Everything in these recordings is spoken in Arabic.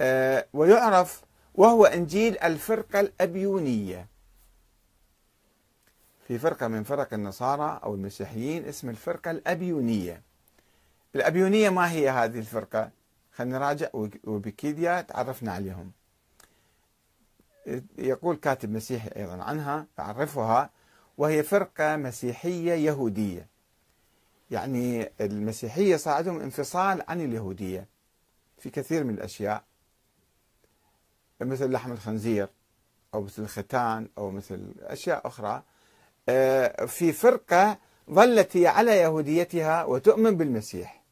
آه، ويعرف وهو إنجيل الفرقة الأبيونية. في فرقة من فرق النصارى أو المسيحيين اسم الفرقة الأبيونية. الأبيونية ما هي هذه الفرقة؟ خلينا نراجع. ويكيديا تعرفنا عليهم. يقول كاتب مسيحي أيضا عنها يعرفها وهي فرقة مسيحية يهودية. يعني المسيحية صار عندهم انفصال عن اليهودية في كثير من الأشياء. مثل لحم الخنزير أو مثل الختان أو مثل أشياء أخرى آه، في فرقة ظلت هي على يهوديتها وتؤمن بالمسيح.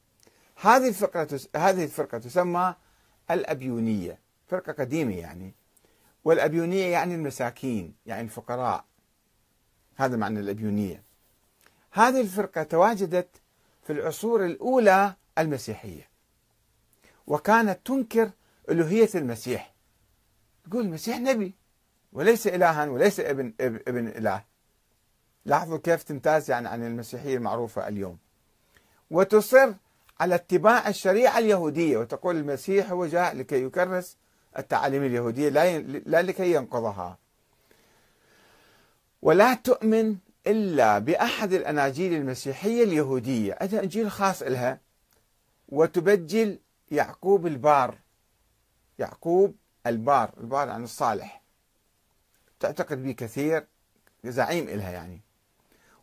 هذه الفرقة هذه الفرقة تسمى الأبيونية فرقة قديمة يعني. والأبيونية يعني المساكين يعني الفقراء. هذا معنى الأبيونية. هذه الفرقة تواجدت في العصور الأولى المسيحية وكانت تنكر ألوهية المسيح. تقول المسيح نبي. وليس إلها وليس ابن ابن إله. لاحظوا كيف تمتاز يعني عن المسيحية المعروفة اليوم. وتصر على اتباع الشريعة اليهودية. وتقول المسيح هو جاء لكي يكرس التعاليم اليهودية لا لكي ينقضها. ولا تؤمن إلا بأحد الأناجيل المسيحية اليهودية. عندها إنجيل خاص لها وتبجل يعقوب البار. يعقوب البار البار عن الصالح. تعتقد به كثير زعيم إلها يعني.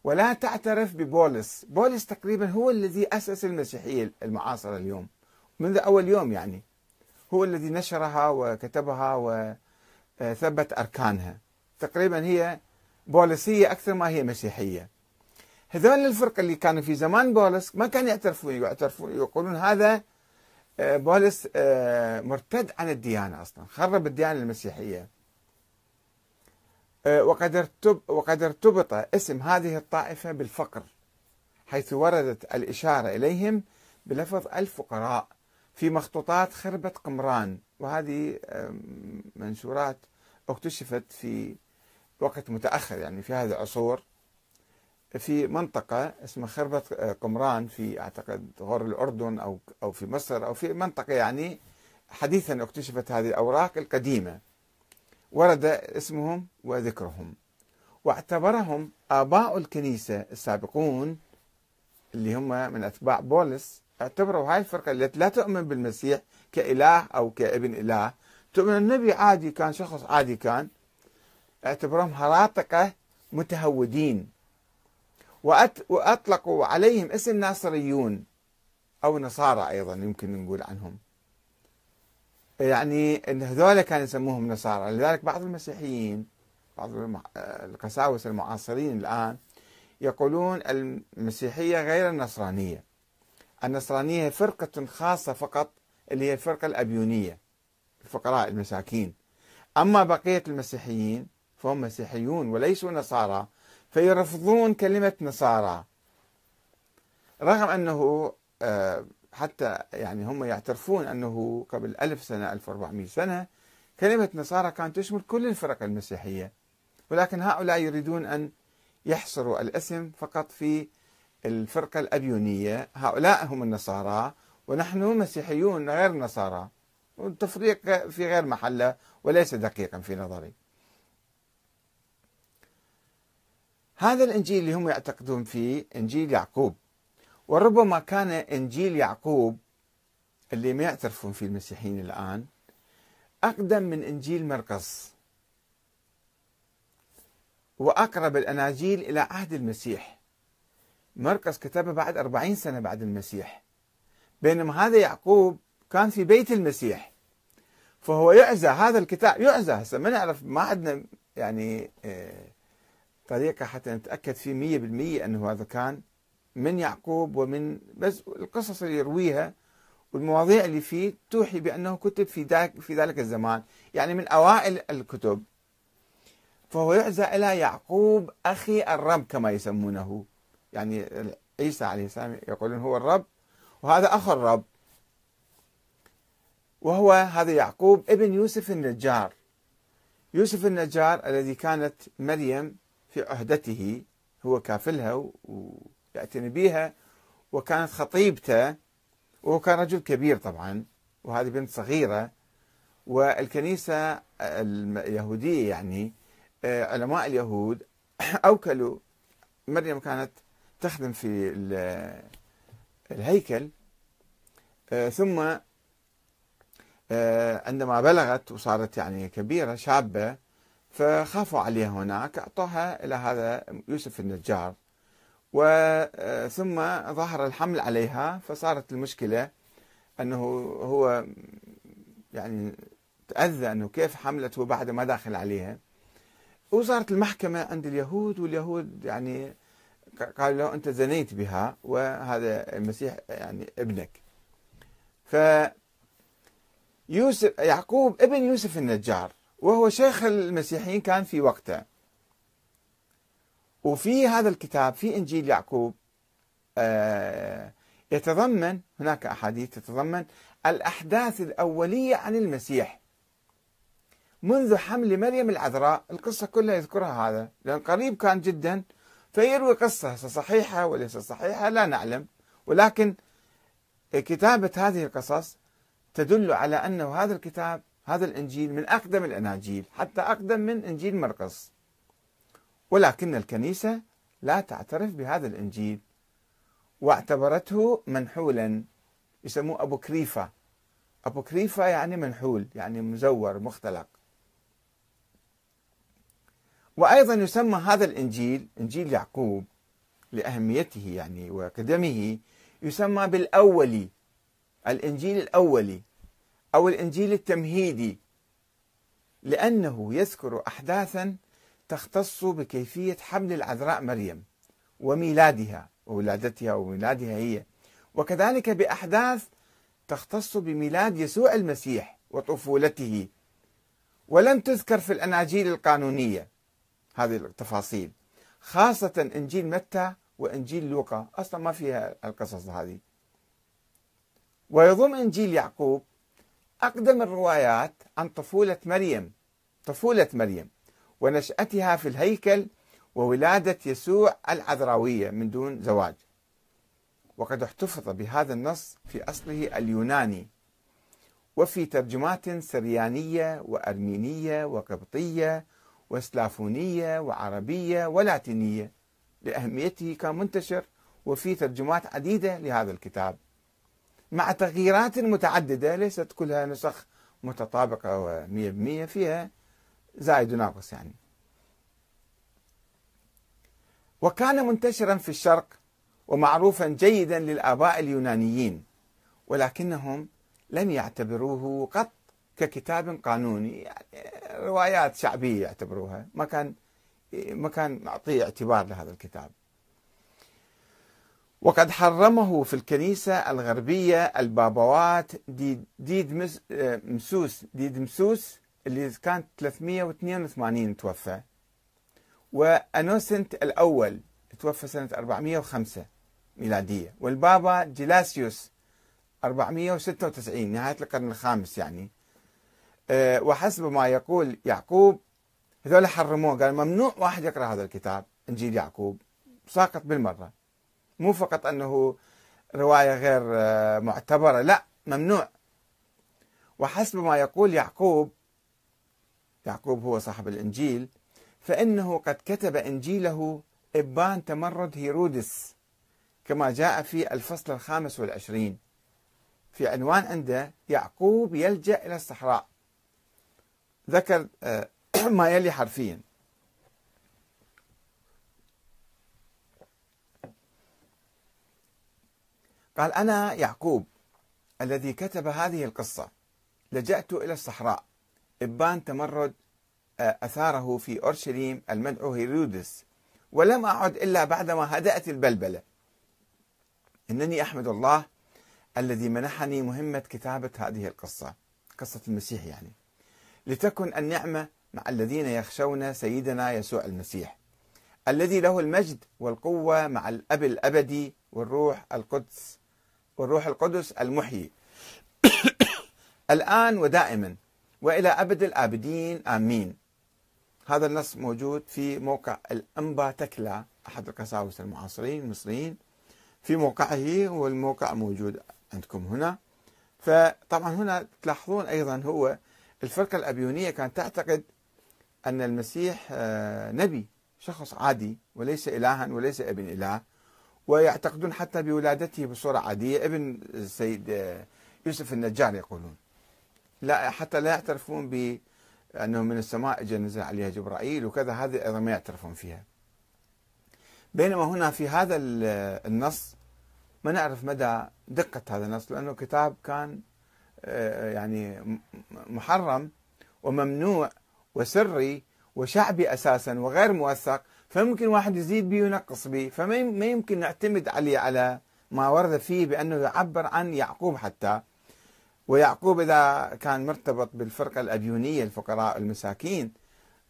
ولا تعترف ببولس. بولس تقريبا هو الذي أسس المسيحية المعاصرة اليوم منذ أول يوم يعني. هو الذي نشرها وكتبها وثبت أركانها. تقريبا هي بوليسية أكثر ما هي مسيحية. هذول الفرقة اللي كانوا في زمان بولس ما كانوا يعترفون يعترفون يقولون هذا آه، بولس آه، مرتد عن الديانة أصلا خرب الديانة المسيحية. آه، وقد وقد ارتبط اسم هذه الطائفة بالفقر حيث وردت الإشارة إليهم بلفظ الفقراء في مخطوطات خربة قمران. وهذه منشورات اكتشفت في وقت متأخر يعني في هذه العصور. في منطقة اسمها خربة قمران في أعتقد غور الأردن أو أو في مصر أو في منطقة يعني حديثا اكتشفت هذه الأوراق القديمة. ورد اسمهم وذكرهم. واعتبرهم آباء الكنيسة السابقون اللي هم من أتباع بولس اعتبروا هاي الفرقة التي لا تؤمن بالمسيح كإله أو كابن إله. تؤمن النبي عادي كان شخص عادي كان اعتبرهم هراطقة متهودين. وأطلقوا عليهم اسم ناصريون أو نصارى أيضا يمكن نقول عنهم. يعني إن هذول كانوا يسموهم نصارى. لذلك بعض المسيحيين بعض القساوسه المعاصرين الآن يقولون المسيحية غير النصرانية. النصرانية فرقة خاصة فقط اللي هي الفرقة الأبيونية الفقراء المساكين. أما بقية المسيحيين فهم مسيحيون وليسوا نصارى. فيرفضون كلمة نصارى. رغم أنه آه، حتى يعني هم يعترفون أنه قبل ألف سنة 1400 سنة كلمة نصارى كانت تشمل كل الفرق المسيحية. ولكن هؤلاء يريدون أن يحصروا الاسم فقط في الفرقة الأبيونية. هؤلاء هم النصارى ونحن مسيحيون غير نصارى. والتفريق في غير محلة وليس دقيقا في نظري. هذا الإنجيل اللي هم يعتقدون فيه إنجيل يعقوب. وربما كان إنجيل يعقوب اللي ما يعترفون فيه المسيحيين الآن أقدم من إنجيل مرقس وأقرب الأناجيل إلى عهد المسيح. مرقس كتبه بعد أربعين سنة بعد المسيح. بينما هذا يعقوب كان في بيت المسيح. فهو يعزى هذا الكتاب يعزى هسه ما نعرف ما عندنا يعني آه، طريقة حتى نتأكد فيه مية بالمية أنه هذا كان من يعقوب ومن بس القصص اللي يرويها والمواضيع اللي فيه توحي بأنه كتب في ذلك في ذلك الزمان يعني من أوائل الكتب. فهو يعزى إلى يعقوب أخي الرب كما يسمونه. يعني عيسى عليه السلام يقولون هو الرب وهذا أخو الرب. وهو هذا يعقوب ابن يوسف النجار. يوسف النجار الذي كانت مريم في عهدته هو كافلها و يعتني بها وكانت خطيبته وهو كان رجل كبير طبعا وهذه بنت صغيرة والكنيسة اليهودية يعني آه، علماء اليهود أوكلوا. مريم كانت تخدم في الهيكل آه، ثم آه، عندما بلغت وصارت يعني كبيرة شابة فخافوا عليها هناك أعطوها إلى هذا يوسف النجار. وثم ظهر الحمل عليها فصارت المشكلة أنه هو يعني تأذى أنه كيف حملته بعد ما داخل عليها. وصارت المحكمة عند اليهود واليهود يعني قالوا له أنت زنيت بها وهذا المسيح يعني ابنك. ف يوسف يعقوب ابن يوسف النجار. وهو شيخ المسيحيين كان في وقته. وفي هذا الكتاب في إنجيل يعقوب آه، يتضمن هناك أحاديث تتضمن الأحداث الأولية عن المسيح. منذ حمل مريم العذراء القصة كلها يذكرها هذا لأن قريب كان جدا فيروي قصة صحيحة وليس صحيحة لا نعلم. ولكن كتابة هذه القصص تدل على أنه هذا الكتاب هذا الإنجيل من أقدم الأناجيل حتى أقدم من إنجيل مرقس. ولكن الكنيسة لا تعترف بهذا الإنجيل واعتبرته منحولا يسموه أبو كريفة. أبو كريفة يعني منحول يعني مزور مختلق. وأيضا يسمى هذا الإنجيل إنجيل يعقوب لأهميته يعني وقدمه يسمى بالأولي الإنجيل الأولي. أو الإنجيل التمهيدي لأنه يذكر احداثا تختص بكيفية حمل العذراء مريم وميلادها وولادتها وميلادها هي. وكذلك بأحداث تختص بميلاد يسوع المسيح وطفولته. ولم تذكر في الأناجيل القانونية هذه التفاصيل خاصة إنجيل متى وإنجيل لوقا. أصلا ما فيها القصص هذه. ويضم إنجيل يعقوب أقدم الروايات عن طفولة مريم طفولة مريم ونشأتها في الهيكل وولادة يسوع العذراوية من دون زواج. وقد احتفظ بهذا النص في أصله اليوناني وفي ترجمات سريانية وأرمينية وقبطية وسلافونيه وعربية ولاتينية لأهميته كان منتشر وفي ترجمات عديدة لهذا الكتاب. مع تغييرات متعددة ليست كلها نسخ متطابقة ومية بمية فيها زائد وناقص يعني. وكان منتشرا في الشرق ومعروفا جيدا للآباء اليونانيين ولكنهم لم يعتبروه قط ككتاب قانوني يعني روايات شعبية يعتبروها. ما كان ما كان معطيه اعتبار لهذا الكتاب. وقد حرمه في الكنيسة الغربية البابوات دا, داماسوس. داماسوس اللي كانت 382 توفى. وأنوسنت الأول توفى سنة 405 ميلادية. والبابا جلاسيوس 496 نهاية القرن الخامس يعني. أه، وحسب ما يقول يعقوب هذول حرموه. قال ممنوع واحد يقرأ هذا الكتاب. إنجيل يعقوب ساقط بالمرة. مو فقط أنه رواية غير آه، معتبرة لا ممنوع. وحسب ما يقول يعقوب يعقوب هو صاحب الإنجيل فإنه قد كتب إنجيله إبان تمرد هيرودس كما جاء في الفصل الخامس والعشرين. في عنوان عنده يعقوب يلجأ إلى الصحراء. ذكر آه، ما يلي حرفيا. قال أنا يعقوب الذي كتب هذه القصة لجأت إلى الصحراء. إبان تمرد آه، أثاره في أورشليم المدعو هيرودس ولم أعد إلا بعدما هدأت البلبلة. إنني أحمد الله الذي منحني مهمة كتابة هذه القصة قصة المسيح يعني. لتكن النعمة مع الذين يخشون سيدنا يسوع المسيح الذي له المجد والقوة مع الأب الأبدي والروح القدس. والروح القدس المحيي. الآن ودائما وإلى أبد الآبدين آمين. هذا النص موجود في موقع الأنبا تكلا أحد القساوسة المعاصرين المصريين. في موقعه والموقع موجود عندكم هنا. فطبعا هنا تلاحظون أيضا هو الفرقة الأبيونية كانت تعتقد أن المسيح آه، نبي شخص عادي وليس إلها وليس ابن إله. ويعتقدون حتى بولادته بصورة عادية. ابن السيد آه، يوسف النجار يقولون لا حتى لا يعترفون بأنه من السماء اجى نزل عليها جبرائيل وكذا. هذه أيضا ما يعترفون فيها. بينما هنا في هذا النص ما نعرف مدى دقة هذا النص لأنه كتاب كان آه، يعني محرم وممنوع وسري وشعبي أساسا وغير موثق. فممكن واحد يزيد به وينقص به فما يمكن نعتمد عليه على ما ورد فيه بأنه يعبر عن يعقوب حتى. ويعقوب إذا كان مرتبط بالفرقة الأبيونية الفقراء المساكين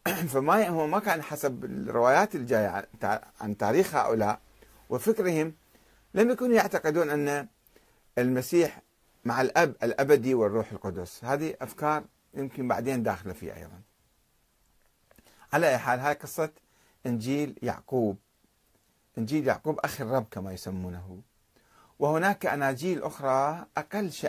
فما هو ما كان حسب الروايات الجاية عن تاريخ هؤلاء وفكرهم. لم يكونوا يعتقدون أن المسيح مع الأب الأبدي والروح القدس. هذه أفكار يمكن بعدين داخلة فيه أيضا. على أي حال هاي قصة إنجيل يعقوب. إنجيل يعقوب أخي الرب كما يسمونه. وهناك أناجيل أخرى أقل شأن